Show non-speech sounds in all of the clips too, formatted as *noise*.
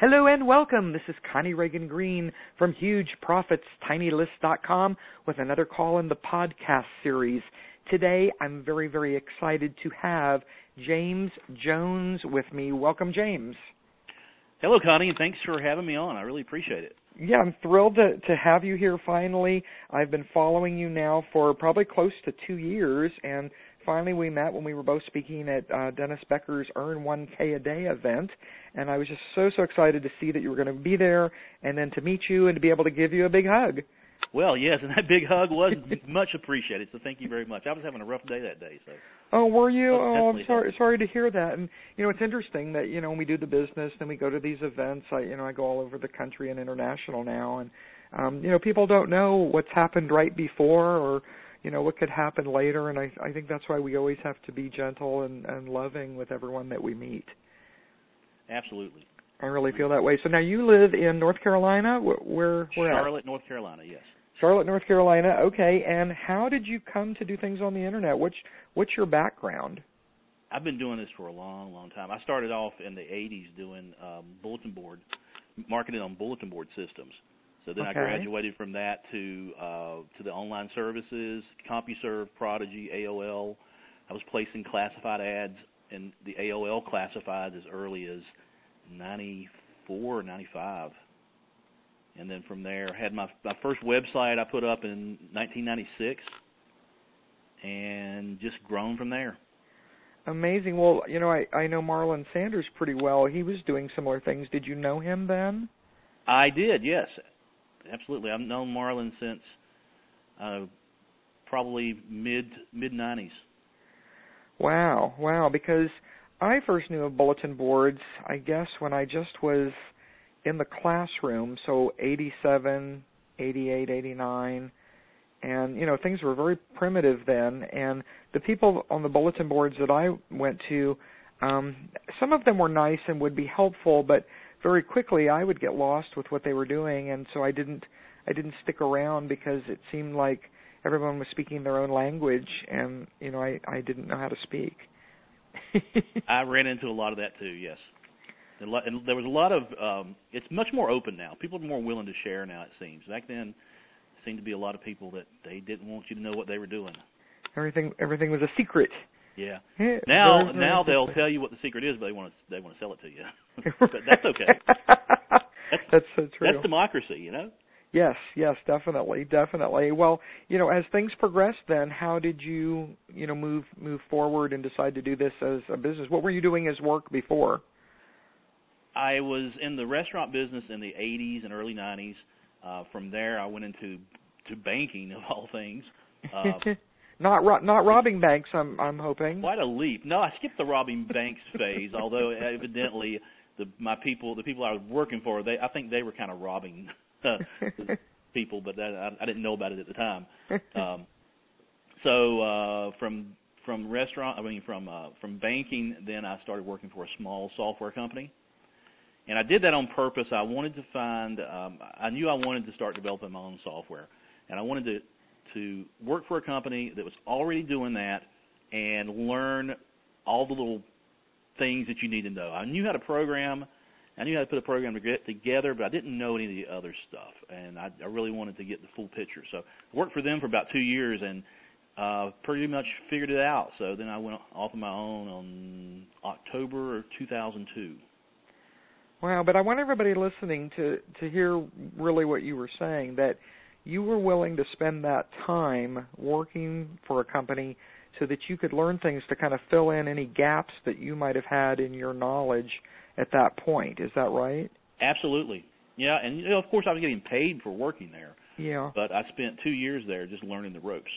Hello and welcome. This is Connie Ragen Green from HugeProfitsTinyList.com with another call in the podcast series. Today, I'm very, very excited to have James Jones with me. Welcome, James. Hello, Connie, and thanks for having me on. I really appreciate it. Yeah, I'm thrilled to, to have you here finally. I've been following you now for probably close to two years, and finally we met when we were both speaking at uh, Dennis Becker's Earn 1K a Day event, and I was just so so excited to see that you were going to be there, and then to meet you and to be able to give you a big hug. Well, yes, and that big hug was *laughs* much appreciated. So thank you very much. I was having a rough day that day, so. Oh, were you? Oh, I'm sorry. Sorry to hear that. And you know, it's interesting that you know when we do the business, then we go to these events. I you know I go all over the country and international now, and um, you know people don't know what's happened right before or you know what could happen later. And i i think that's why we always have to be gentle and and loving with everyone that we meet. Absolutely. I really feel that way. So now you live in north carolina? Where where charlotte at? north carolina yes. Charlotte north carolina. Okay. And how did you come to do things on the internet? Which what's your background? I've been doing this for a long long time. I started off in the 80s doing um bulletin board marketing on bulletin board systems so then okay. I graduated from that to uh, to the online services, CompuServe, Prodigy, AOL. I was placing classified ads in the AOL classifieds as early as 94 or 95. And then from there, had my my first website I put up in 1996, and just grown from there. Amazing. Well, you know, I I know Marlon Sanders pretty well. He was doing similar things. Did you know him then? I did, yes absolutely. I've known Marlon since uh, probably mid mid '90s. Wow, wow! Because I first knew of bulletin boards, I guess, when I just was in the classroom, so '87, '88, '89, and you know things were very primitive then. And the people on the bulletin boards that I went to, um, some of them were nice and would be helpful, but very quickly I would get lost with what they were doing and so I didn't I didn't stick around because it seemed like everyone was speaking their own language and you know I I didn't know how to speak. *laughs* I ran into a lot of that too, yes. And there was a lot of um it's much more open now. People are more willing to share now it seems. Back then seemed to be a lot of people that they didn't want you to know what they were doing. Everything everything was a secret. Yeah. Now now they'll tell you what the secret is, but they want to they want to sell it to you. *laughs* *laughs* but that's okay. That's, that's so true. That's democracy, you know. Yes, yes, definitely, definitely. Well, you know, as things progressed, then how did you, you know, move move forward and decide to do this as a business? What were you doing as work before? I was in the restaurant business in the 80s and early 90s. Uh, from there, I went into to banking of all things. Uh, *laughs* not ro- not robbing banks. I'm I'm hoping. Quite a leap. No, I skipped the robbing banks *laughs* phase. although evidently the my people, the people I was working for, they I think they were kind of robbing *laughs* uh, people, but that, I, I didn't know about it at the time. *laughs* Um, so uh, from from restaurant, I mean from uh, from banking, then I started working for a small software company, and I did that on purpose. I wanted to find. Um, I knew I wanted to start developing my own software, and I wanted to to work for a company that was already doing that and learn all the little things that you need to know. I knew how to program. I knew how to put a program together, but I didn't know any of the other stuff, and I, I really wanted to get the full picture. So I worked for them for about two years, and uh, pretty much figured it out. So then I went off on my own on October of 2002. Wow, but I want everybody listening to to hear really what you were saying that you were willing to spend that time working for a company so that you could learn things to kind of fill in any gaps that you might have had in your knowledge at that point. Is that right? Absolutely. Yeah, and you know, of course I was getting paid for working there. Yeah. But I spent 2 years there just learning the ropes.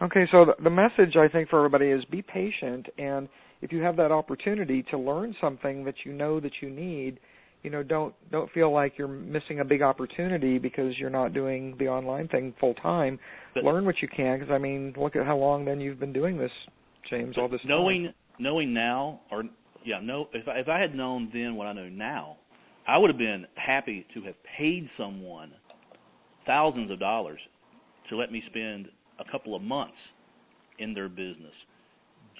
Okay, so the message I think for everybody is be patient and if you have that opportunity to learn something that you know that you need, you know don't don't feel like you're missing a big opportunity because you're not doing the online thing full time learn what you can because i mean look at how long then you've been doing this james all this knowing time. knowing now or yeah no if I, if i had known then what i know now i would have been happy to have paid someone thousands of dollars to let me spend a couple of months in their business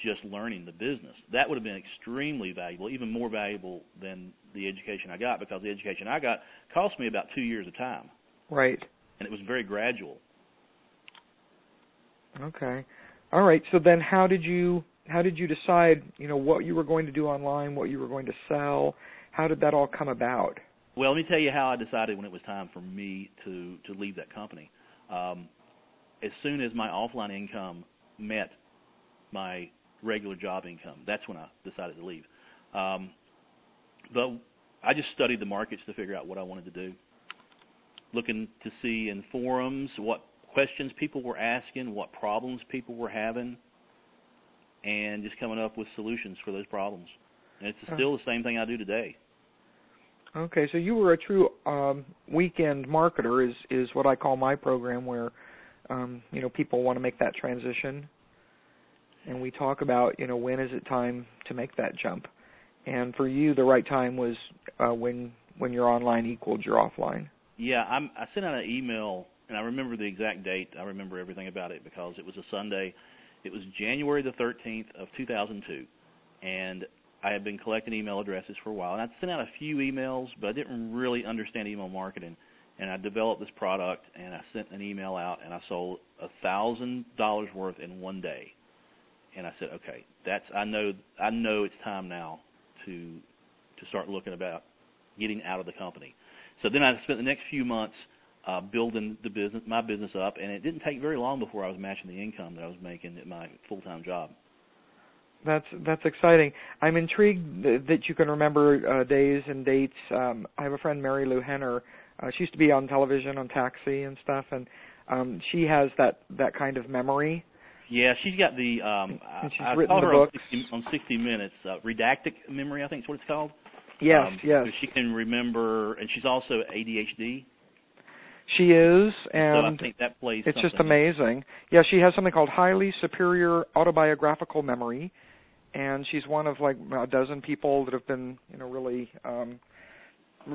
just learning the business. That would have been extremely valuable, even more valuable than the education I got because the education I got cost me about two years of time. Right. And it was very gradual. Okay. All right. So then how did you how did you decide, you know, what you were going to do online, what you were going to sell? How did that all come about? Well, let me tell you how I decided when it was time for me to to leave that company. Um, as soon as my offline income met my regular job income, that's when I decided to leave. Um, but I just studied the markets to figure out what I wanted to do. Looking to see in forums what questions people were asking, what problems people were having, and just coming up with solutions for those problems. And it's still the same thing I do today. Okay, so you were a true um, weekend marketer, is is what I call my program, where um, you know people want to make that transition, and we talk about you know when is it time to make that jump, and for you the right time was uh, when when your online equaled your offline. Yeah, I'm, I sent out an email, and I remember the exact date. I remember everything about it because it was a Sunday. It was January the 13th of 2002, and I had been collecting email addresses for a while, and I'd sent out a few emails, but I didn't really understand email marketing. And I developed this product, and I sent an email out, and I sold a thousand dollars worth in one day. And I said, okay, that's I know I know it's time now to to start looking about getting out of the company. So then I spent the next few months uh, building the business, my business up, and it didn't take very long before I was matching the income that I was making at my full time job. That's that's exciting. I'm intrigued that you can remember uh, days and dates. Um, I have a friend, Marilu Henner. Uh, she used to be on television on Taxi and stuff, and um, she has that that kind of memory. Yeah, she's got the. Um, and she's I, written I the her. On, 60, on 60 Minutes, uh, redactic memory. I think is what it's called. Yes, um, yes. So she can remember, and she's also ADHD. She is, so and I think that plays. it's just amazing. Yeah, she has something called highly superior autobiographical memory, and she's one of like a dozen people that have been, you know, really. um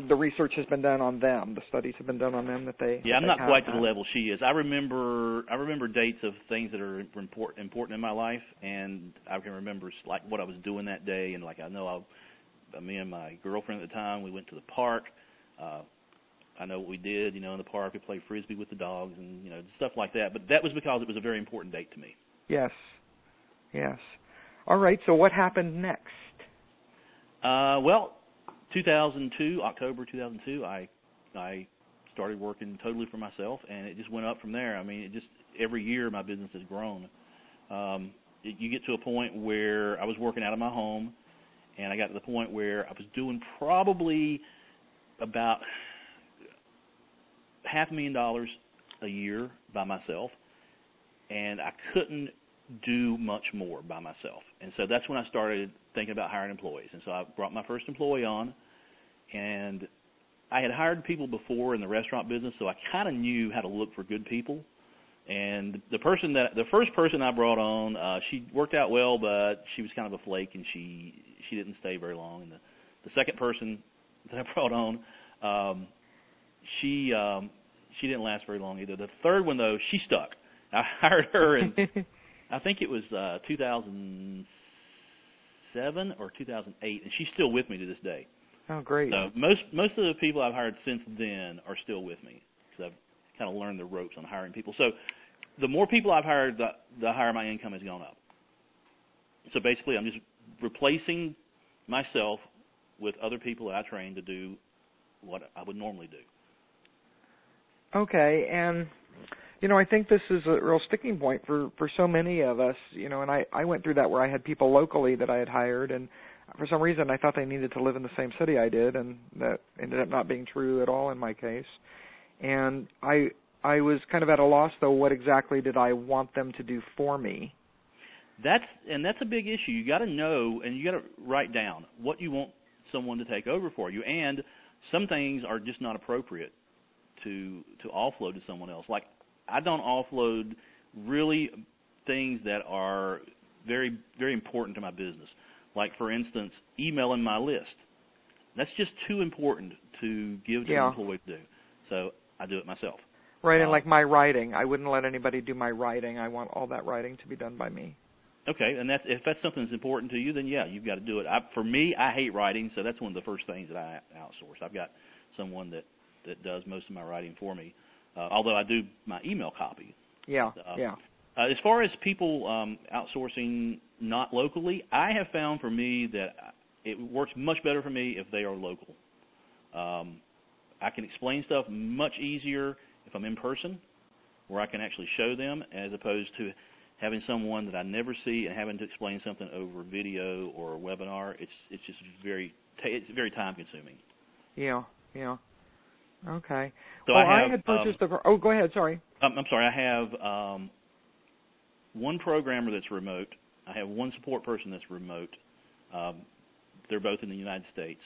the research has been done on them. The studies have been done on them that they. Yeah, I'm not quite to the level she is. I remember I remember dates of things that are important important in my life, and I can remember like what I was doing that day, and like I know I, me and my girlfriend at the time, we went to the park. Uh, I know what we did, you know, in the park. We played frisbee with the dogs, and you know, stuff like that. But that was because it was a very important date to me. Yes. Yes. All right. So what happened next? Uh, well, 2002, October 2002, I I started working totally for myself, and it just went up from there. I mean, it just every year my business has grown. Um, it, you get to a point where I was working out of my home, and I got to the point where I was doing probably about half a million dollars a year by myself, and I couldn't do much more by myself. And so that's when I started thinking about hiring employees. And so I brought my first employee on, and I had hired people before in the restaurant business, so I kind of knew how to look for good people. And the person that the first person I brought on, uh, she worked out well, but she was kind of a flake, and she she didn't stay very long. And the the second person *laughs* that I brought on, um, she um, she didn't last very long either. The third one though, she stuck. I *laughs* hired her in *laughs* I think it was uh 2007 or 2008, and she's still with me to this day. oh, great. So most most of the people I've hired since then are still with me because I've kind of learned the ropes on hiring people. So the more people I've hired, the the higher my income has gone up. So basically, I'm just replacing myself with other people that I train to do what I would normally do. Okay, and you know, I think this is a real sticking point for for so many of us. You know, and I I went through that where I had people locally that I had hired, and for some reason I thought they needed to live in the same city I did, and that ended up not being true at all in my case. And I I was kind of at a loss though. What exactly did I want them to do for me? That's and that's a big issue. You got to know and you got to write down what you want someone to take over for you. And some things are just not appropriate to to offload to someone else. Like I don't offload really things that are very very important to my business. Like for instance, emailing my list. That's just too important to give to Yeah. an employee to do. So I do it myself. Right, and Uh, like my writing, I wouldn't let anybody do my writing. I want all that writing to be done by me. Okay, and that's if that's something that's important to you, then yeah, you've got to do it. I, for me, I hate writing, so that's one of the first things that I outsource. I've got someone that that does most of my writing for me, uh, although I do my email copy. Yeah, uh, yeah. Uh, as far as people um, outsourcing not locally, I have found for me that it works much better for me if they are local. Um, I can explain stuff much easier if I'm in person, where I can actually show them, as opposed to having someone that I never see and having to explain something over video or a webinar. It's it's just very it's very time consuming. Yeah, yeah. Okay. So well, I, have, I had purchased um, the. Oh, go ahead. Sorry. Um, I'm sorry. I have um, one programmer that's remote. I have one support person that's remote. Um, they're both in the United States,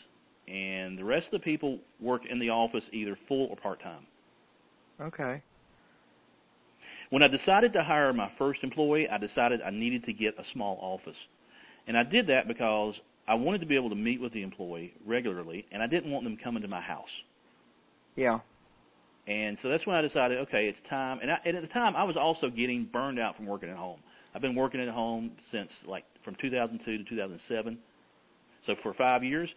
and the rest of the people work in the office either full or part time. Okay. When I decided to hire my first employee, I decided I needed to get a small office, and I did that because I wanted to be able to meet with the employee regularly, and I didn't want them coming to my house. Yeah. And so that's when I decided, okay, it's time. And, I, and at the time, I was also getting burned out from working at home. I've been working at home since like from 2002 to 2007, so for five years,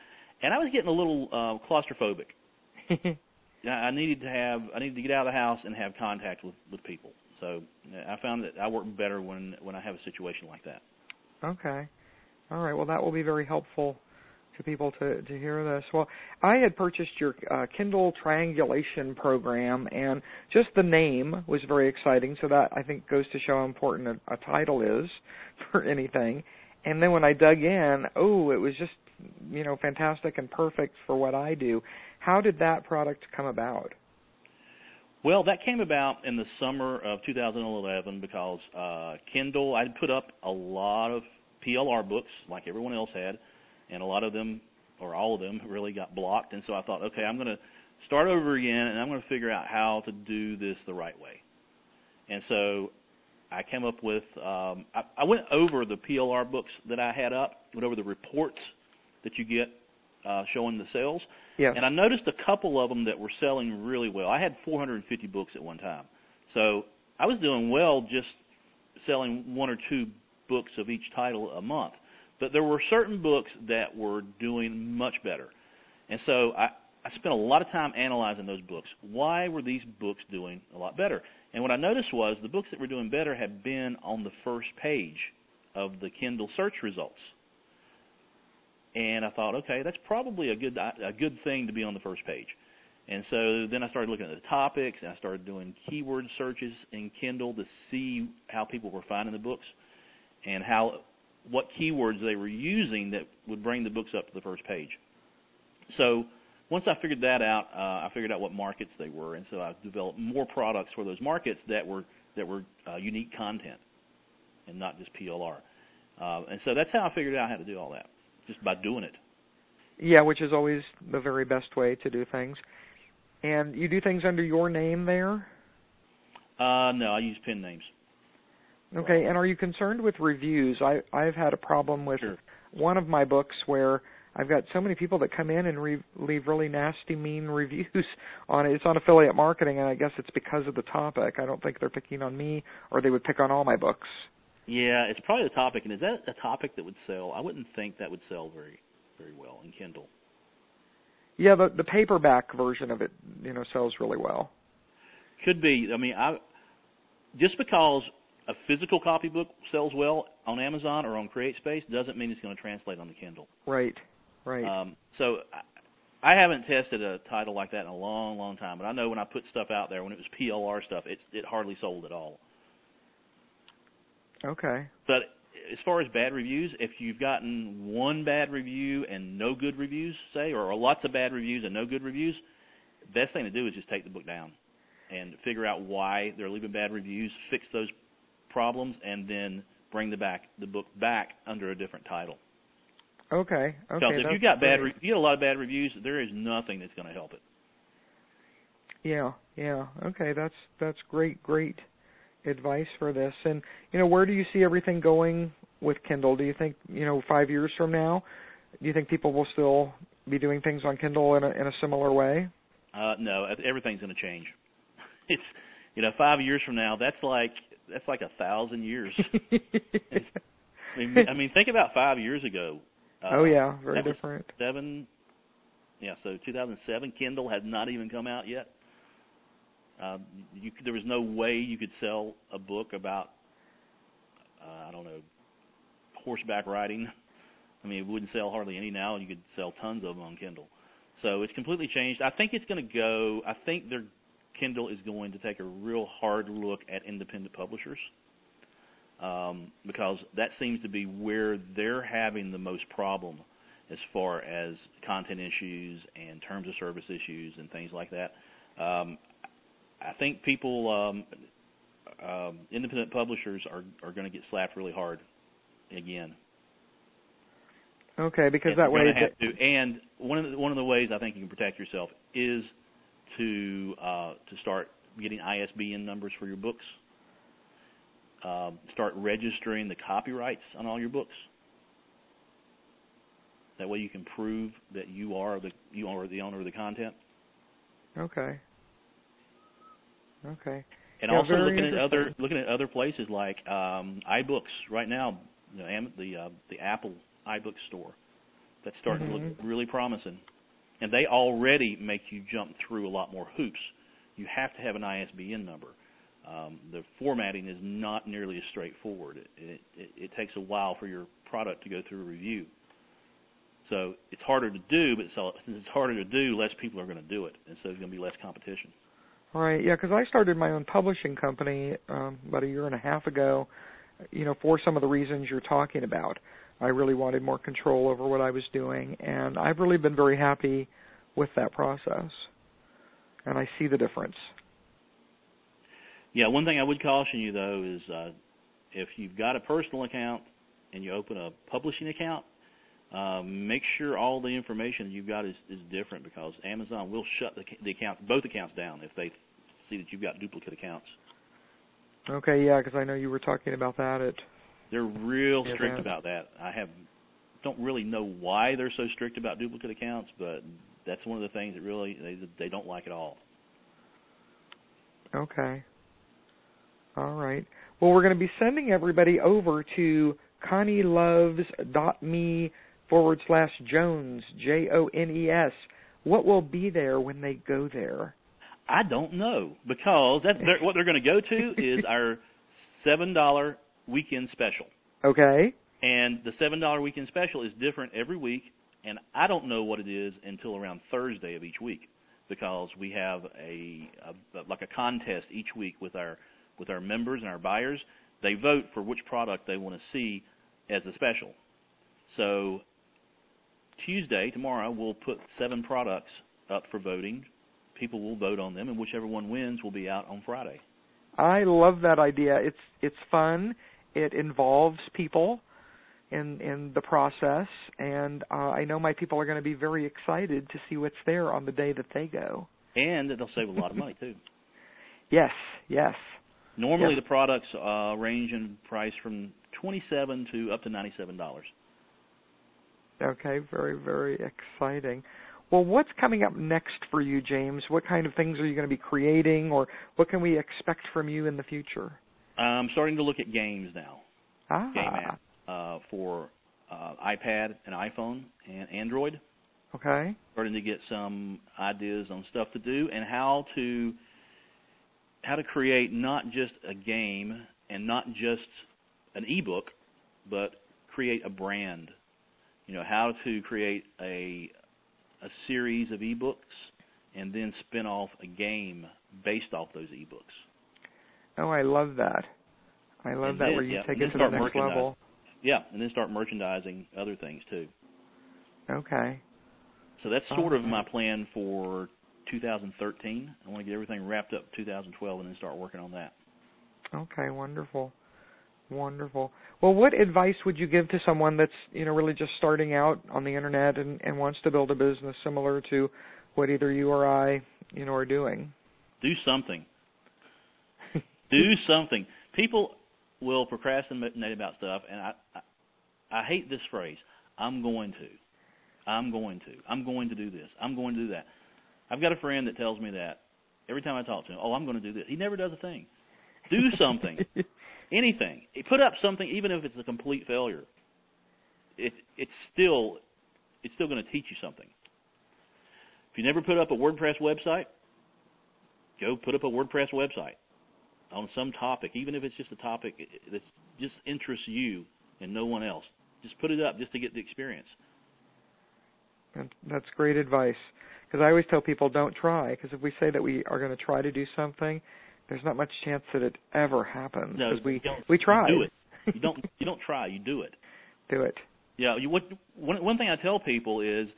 and I was getting a little uh, claustrophobic. *laughs* I needed to have, I needed to get out of the house and have contact with with people. So I found that I work better when when I have a situation like that. Okay, all right. Well, that will be very helpful to people to to hear this. Well, I had purchased your uh, Kindle triangulation program, and just the name was very exciting. So that I think goes to show how important a, a title is *laughs* for anything. And then when I dug in, oh, it was just you know fantastic and perfect for what I do. How did that product come about? Well, that came about in the summer of 2011 because uh, Kindle. I put up a lot of PLR books, like everyone else had, and a lot of them or all of them really got blocked. And so I thought, okay, I'm going to start over again, and I'm going to figure out how to do this the right way. And so I came up with um, I, I went over the PLR books that I had up, went over the reports that you get uh, showing the sales, yeah. and I noticed a couple of them that were selling really well. I had 450 books at one time, so I was doing well just selling one or two books of each title a month. But there were certain books that were doing much better. And so I, I spent a lot of time analyzing those books. Why were these books doing a lot better? And what I noticed was the books that were doing better had been on the first page of the Kindle search results. And I thought, okay, that's probably a good a good thing to be on the first page. And so then I started looking at the topics and I started doing keyword searches in Kindle to see how people were finding the books and how what keywords they were using that would bring the books up to the first page. So once I figured that out, uh, I figured out what markets they were, and so I developed more products for those markets that were that were uh, unique content and not just PLR. Uh, and so that's how I figured out how to do all that, just by doing it. Yeah, which is always the very best way to do things. And you do things under your name there? Uh, no, I use pen names. Okay, and are you concerned with reviews? I I've had a problem with sure. one of my books where I've got so many people that come in and re- leave really nasty, mean *laughs* reviews on it. It's on affiliate marketing, and I guess it's because of the topic. I don't think they're picking on me, or they would pick on all my books. Yeah, it's probably the topic. And is that a topic that would sell? I wouldn't think that would sell very, very well in Kindle. Yeah, the the paperback version of it, you know, sells really well. Could be. I mean, I just because a physical copybook sells well on Amazon or on CreateSpace doesn't mean it's going to translate on the Kindle. Right, right. Um, so I, I haven't tested a title like that in a long, long time, but I know when I put stuff out there, when it was PLR stuff, it it hardly sold at all. Okay. But as far as bad reviews, if you've gotten one bad review and no good reviews, say, or lots of bad reviews and no good reviews, the best thing to do is just take the book down and figure out why they're leaving bad reviews, fix those problems and then bring the back the book back under a different title. Okay. Okay. Because if you got bad, re- you get a lot of bad reviews, there is nothing that's going to help it. Yeah. Yeah. Okay. That's that's great. Great advice for this. And you know, where do you see everything going with Kindle? Do you think you know five years from now? Do you think people will still be doing things on Kindle in a in a similar way? Uh, no, everything's going to change. *laughs* It's you know, five years from now, that's like that's like a thousand years. *laughs* I mean, I mean, think about five years ago. Uh, oh yeah, very different. Seven, yeah. So 2007, Kindle had not even come out yet. Uh, you, there was no way you could sell a book about, uh, I don't know, horseback riding. I mean, it wouldn't sell hardly any now. You could sell tons of them on Kindle. So it's completely changed. I think it's going to go. I think their Kindle is going to take a real hard look at independent publishers um, because that seems to be where they're having the most problem as far as content issues and terms of service issues and things like that. Um, I think people, um, um, independent publishers, are are going to get slapped really hard again. Okay, because and that way. Have to, and one of the, one of the ways I think you can protect yourself is to uh, to start getting ISBN numbers for your books. Um, start registering the copyrights on all your books. That way, you can prove that you are the you are the owner of the content. Okay. Okay. And yeah, also looking at other looking at other places like um, iBooks right now, you know, the uh, the Apple iBook store. That's starting mm-hmm. to look really promising. And they already make you jump through a lot more hoops. You have to have an ISBN number. Um, the formatting is not nearly as straightforward. It, it, it, takes a while for your product to go through a review. So it's harder to do, but so, since *laughs* it's harder to do, less people are going to do it, and so there's going to be less competition. Right. Yeah, because I started my own publishing company um, about a year and a half ago. You know, for some of the reasons you're talking about. I really wanted more control over what I was doing, and I've really been very happy with that process. And I see the difference. Yeah, one thing I would caution you though is uh, if you've got a personal account and you open a publishing account, uh, make sure all the information you've got is, is different because Amazon will shut the, the account, both accounts down if they see that you've got duplicate accounts. Okay, yeah, because I know you were talking about that at they're real strict about that. I have don't really know why they're so strict about duplicate accounts, but that's one of the things that really they they don't like at all. Okay. All right. Well, we're going to be sending everybody over to connieloves.me forward slash Jones, J O N E S. What will be there when they go there? I don't know because that's what they're going to go to *laughs* is our seven dollar weekend special. Okay. And the seven dollar weekend special is different every week, and I don't know what it is until around Thursday of each week because we have a, a like a contest each week with our with our members and our buyers. They vote for which product they want to see as a special. So Tuesday, tomorrow, we'll put seven products up for voting. People will vote on them, and whichever one wins will be out on Friday. I love that idea. It's it's fun it involves people in in the process, and uh, I know my people are going to be very excited to see what's there on the day that they go. And they'll save a lot of money too. *laughs* yes, yes. Normally, yes. the products uh, range in price from twenty-seven to up to ninety-seven dollars. Okay, very very exciting. Well, what's coming up next for you, James? What kind of things are you going to be creating, or what can we expect from you in the future? I'm starting to look at games now. Ah. Game app uh, for uh, iPad and iPhone and Android. Okay. Starting to get some ideas on stuff to do and how to how to create not just a game and not just an ebook, but create a brand. You know, how to create a a series of ebooks and then spin off a game based off those ebooks. Oh, I love that. I love and that then, where you yeah, take it to the next level. Yeah, and then start merchandising other things too. Okay. So that's sort of my plan for 2013. I want to get everything wrapped up 2012 and then start working on that. Okay, wonderful. Wonderful. Well, what advice would you give to someone that's, you know, really just starting out on the internet and, and wants to build a business similar to what either you or I, you know, are doing? Do something. *laughs* Do something. People will procrastinate about stuff, and I, I I hate this phrase. I'm going to. I'm going to. I'm going to do this. I'm going to do that. I've got a friend that tells me that every time I talk to him. Oh, I'm going to do this. He never does a thing. Do something. *laughs* anything. Put up something, even if it's a complete failure. It it's still it's still going to teach you something. If you never put up a WordPress website, go put up a WordPress website on some topic, even if it's just a topic that just interests you and no one else. Just put it up just to get the experience. That's great advice. Because I always tell people don't try. Because if we say that we are going to try to do something, there's not much chance that it ever happens. No, we don't, we try. You do it. *laughs* You don't you don't try. You do it. do it. Yeah. You, what one one thing I tell people is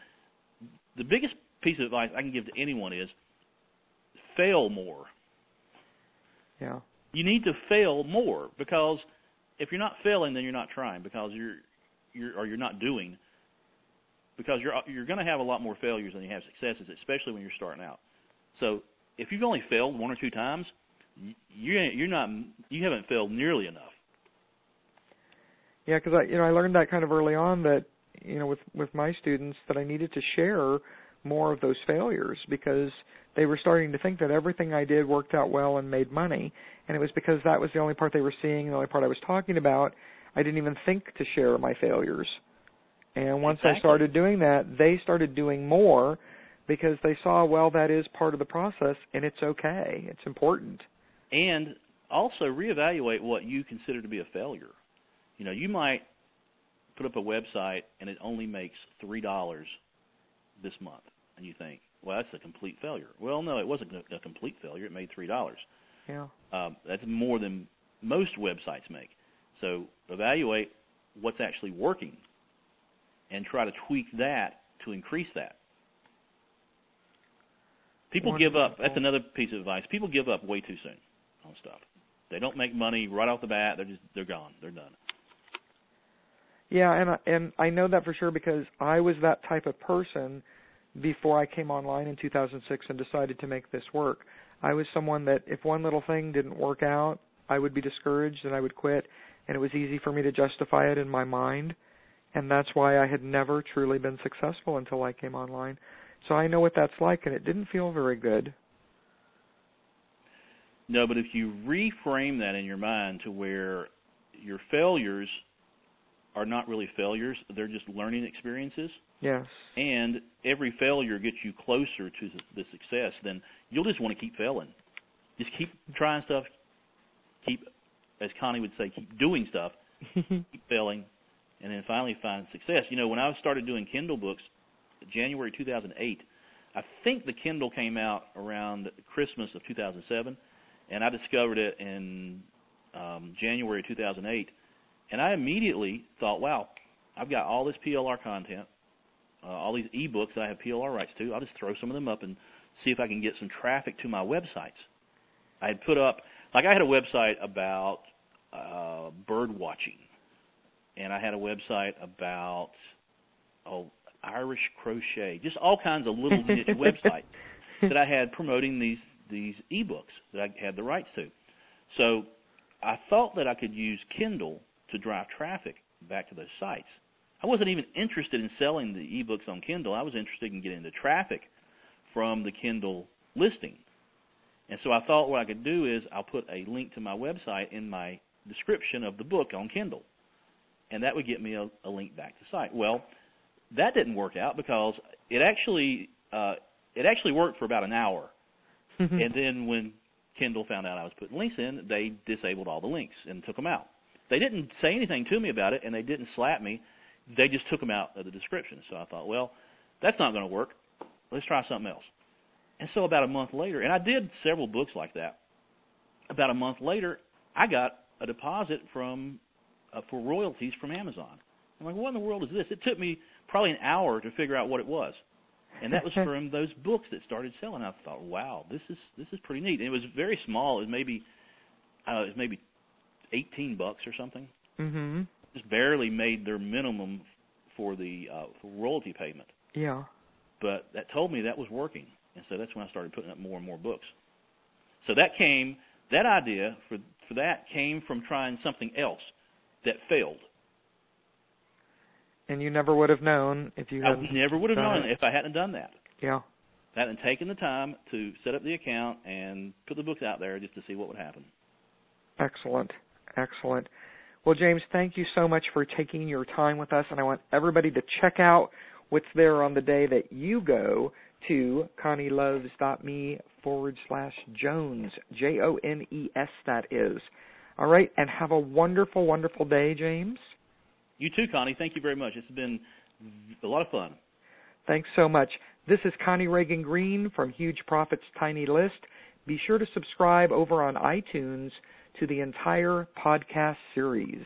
the biggest piece of advice I can give to anyone is fail more. Yeah. You need to fail more because if you're not failing, then you're not trying because you're you're or you're not doing because you're you're going to have a lot more failures than you have successes, especially when you're starting out. So if you've only failed one or two times, you you're not you haven't failed nearly enough. Yeah, because I you know I learned that kind of early on that you know with with my students that I needed to share more of those failures because they were starting to think that everything I did worked out well and made money, and it was because that was the only part they were seeing, the only part I was talking about. I didn't even think to share my failures. And once exactly. I started doing that, they started doing more because they saw, well, that is part of the process and it's okay. It's important. And also reevaluate what you consider to be a failure. You know, you might put up a website and it only makes $3 this month. And you think, well, that's a complete failure. Well, no, it wasn't a complete failure. It made $3. Yeah. Um, that's more than most websites make. So evaluate what's actually working and try to tweak that to increase that. People Wonderful. give up. That's another piece of advice. People give up way too soon on stuff. They don't make money right off the bat. They're just they're gone. They're done. Yeah, and I, and I know that for sure because I was that type of person before I came online in 2006 and decided to make this work. I was someone that if one little thing didn't work out, I would be discouraged and I would quit, and it was easy for me to justify it in my mind, and that's why I had never truly been successful until I came online. So I know what that's like, and it didn't feel very good. No, but if you reframe that in your mind to where your failures are not really failures, they're just learning experiences. Yes. And every failure gets you closer to the success, then you'll just want to keep failing. Just keep trying stuff, keep, as Connie would say, keep doing stuff, *laughs* keep failing, and then finally find success. You know, when I started doing Kindle books, January 2008, I think the Kindle came out around Christmas of 2007, and I discovered it in um, January 2008, and I immediately thought, wow, I've got all this PLR content, uh, all these ebooks that I have PLR rights to. I'll just throw some of them up and see if I can get some traffic to my websites. I had put up, like I had a website about uh, bird watching, and I had a website about oh Irish crochet, just all kinds of little niche *laughs* websites that I had promoting these these ebooks that I had the rights to. So I thought that I could use Kindle to drive traffic back to those sites. I wasn't even interested in selling the ebooks on Kindle. I was interested in getting the traffic from the Kindle listing. And so I thought what I could do is I'll put a link to my website in my description of the book on Kindle. And that would get me a, a link back to the site. Well, that didn't work out because it actually uh, it actually worked for about an hour. And then when Kindle found out I was putting links in, they disabled all the links and took them out. They didn't say anything to me about it, and they didn't slap me. They just took them out of the description. So I thought, well, that's not going to work. Let's try something else. And so about a month later, and I did several books like that. About a month later, I got a deposit from uh, for royalties from Amazon. I'm like, what in the world is this? It took me probably an hour to figure out what it was, and that was *laughs* from those books that started selling. I thought, wow, this is this is pretty neat. And it was very small. It was maybe uh, it was maybe 18 bucks or something. Mm-hmm. Just barely made their minimum for the uh, for royalty payment. Yeah. But that told me that was working, and so that's when I started putting up more and more books. So that came that idea for for that came from trying something else that failed. And you never would have known if you I hadn't. never would have known it. if I hadn't done that. Yeah. I hadn't taken the time to set up the account and put the books out there just to see what would happen. Excellent. Excellent. Well, James, thank you so much for taking your time with us, and I want everybody to check out what's there on the day that you go to connieloves.me forward slash Jones, J O N E S, that is. All right, and have a wonderful, wonderful day, James. You too, Connie. Thank you very much. It's been a lot of fun. Thanks so much. This is Connie Ragen Green from Huge Profits Tiny List. Be sure to subscribe over on iTunes to the entire podcast series.